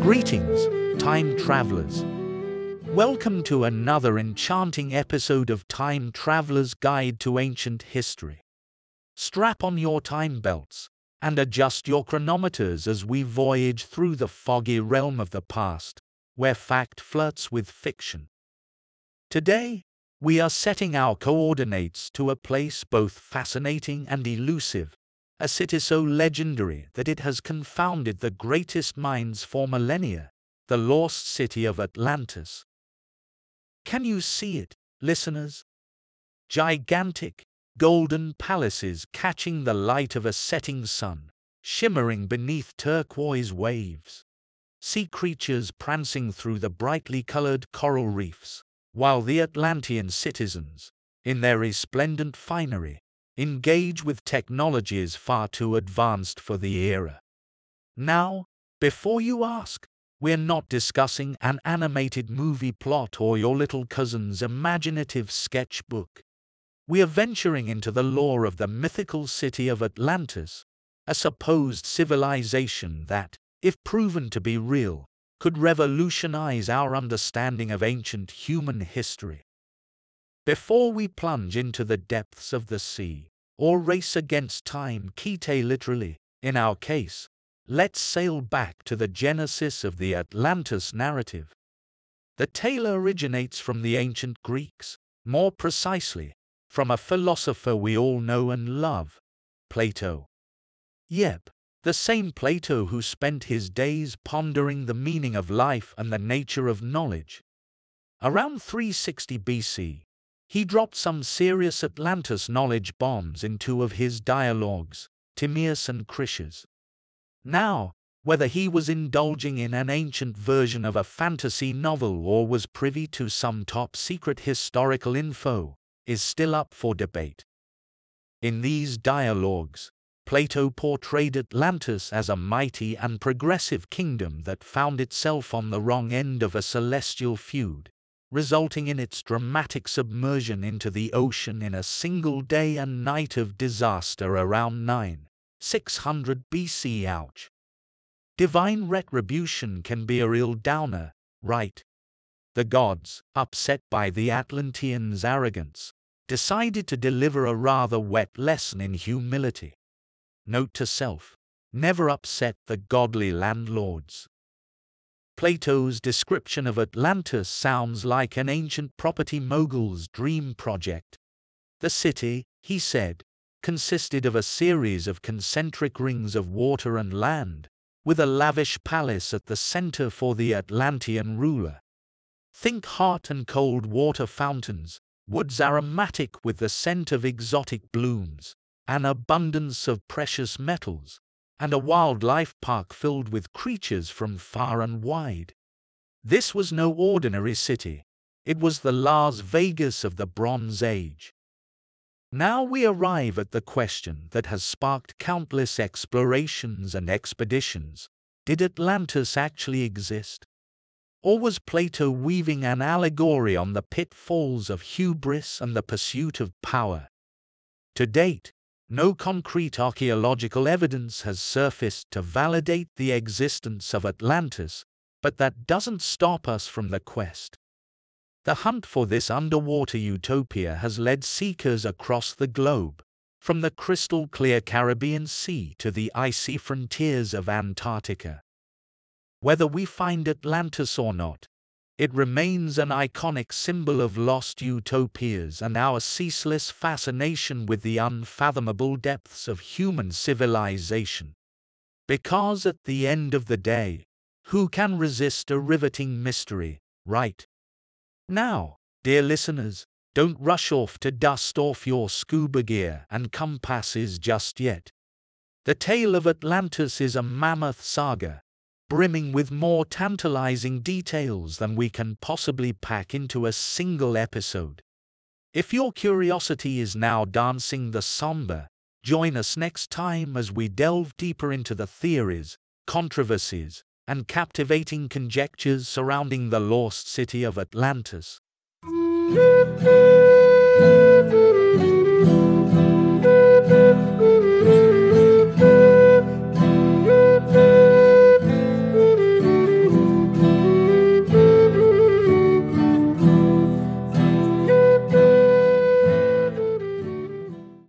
Greetings, time travelers. Welcome to another enchanting episode of Time Traveler's Guide to Ancient History. Strap on your time belts and adjust your chronometers as we voyage through the foggy realm of the past, where fact flirts with fiction. Today, we are setting our coordinates to a place both fascinating and elusive, a city so legendary that it has confounded the greatest minds for millennia, the lost city of Atlantis. Can you see it, listeners? Gigantic, golden palaces catching the light of a setting sun, shimmering beneath turquoise waves. Sea creatures prancing through the brightly colored coral reefs, while the Atlantean citizens, in their resplendent finery, engage with technologies far too advanced for the era. Now, before you ask, we're not discussing an animated movie plot or your little cousin's imaginative sketchbook. We are venturing into the lore of the mythical city of Atlantis, a supposed civilization that, if proven to be real, could revolutionize our understanding of ancient human history. Before we plunge into the depths of the sea, or race against time, kite literally, in our case, let's sail back to the genesis of the Atlantis narrative. The tale originates from the ancient Greeks, more precisely, from a philosopher we all know and love, Plato. Yep, the same Plato who spent his days pondering the meaning of life and the nature of knowledge. Around 360 BC, he dropped some serious Atlantis knowledge bombs in two of his dialogues, Timaeus and Critias. Now, whether he was indulging in an ancient version of a fantasy novel or was privy to some top secret historical info, is still up for debate. In these dialogues, Plato portrayed Atlantis as a mighty and progressive kingdom that found itself on the wrong end of a celestial feud resulting in its dramatic submersion into the ocean in a single day and night of disaster around 9, 600 BC. Ouch. Divine retribution can be a real downer, right? The gods, upset by the Atlanteans' arrogance, decided to deliver a rather wet lesson in humility. Note to self, never upset the godly landlords. Plato's description of Atlantis sounds like an ancient property mogul's dream project. The city, he said, consisted of a series of concentric rings of water and land, with a lavish palace at the center for the Atlantean ruler. Think hot and cold water fountains, woods aromatic with the scent of exotic blooms, an abundance of precious metals, and a wildlife park filled with creatures from far and wide. This was no ordinary city. It was the Las Vegas of the Bronze Age. Now we arrive at the question that has sparked countless explorations and expeditions. Did Atlantis actually exist? Or was Plato weaving an allegory on the pitfalls of hubris and the pursuit of power? To date, no concrete archaeological evidence has surfaced to validate the existence of Atlantis, but that doesn't stop us from the quest. The hunt for this underwater utopia has led seekers across the globe, from the crystal clear Caribbean Sea to the icy frontiers of Antarctica. Whether we find Atlantis or not, it remains an iconic symbol of lost utopias and our ceaseless fascination with the unfathomable depths of human civilization. Because at the end of the day, who can resist a riveting mystery, right? Now, dear listeners, don't rush off to dust off your scuba gear and compasses just yet. The tale of Atlantis is a mammoth saga, brimming with more tantalizing details than we can possibly pack into a single episode. If your curiosity is now dancing the samba, join us next time as we delve deeper into the theories, controversies, and captivating conjectures surrounding the lost city of Atlantis.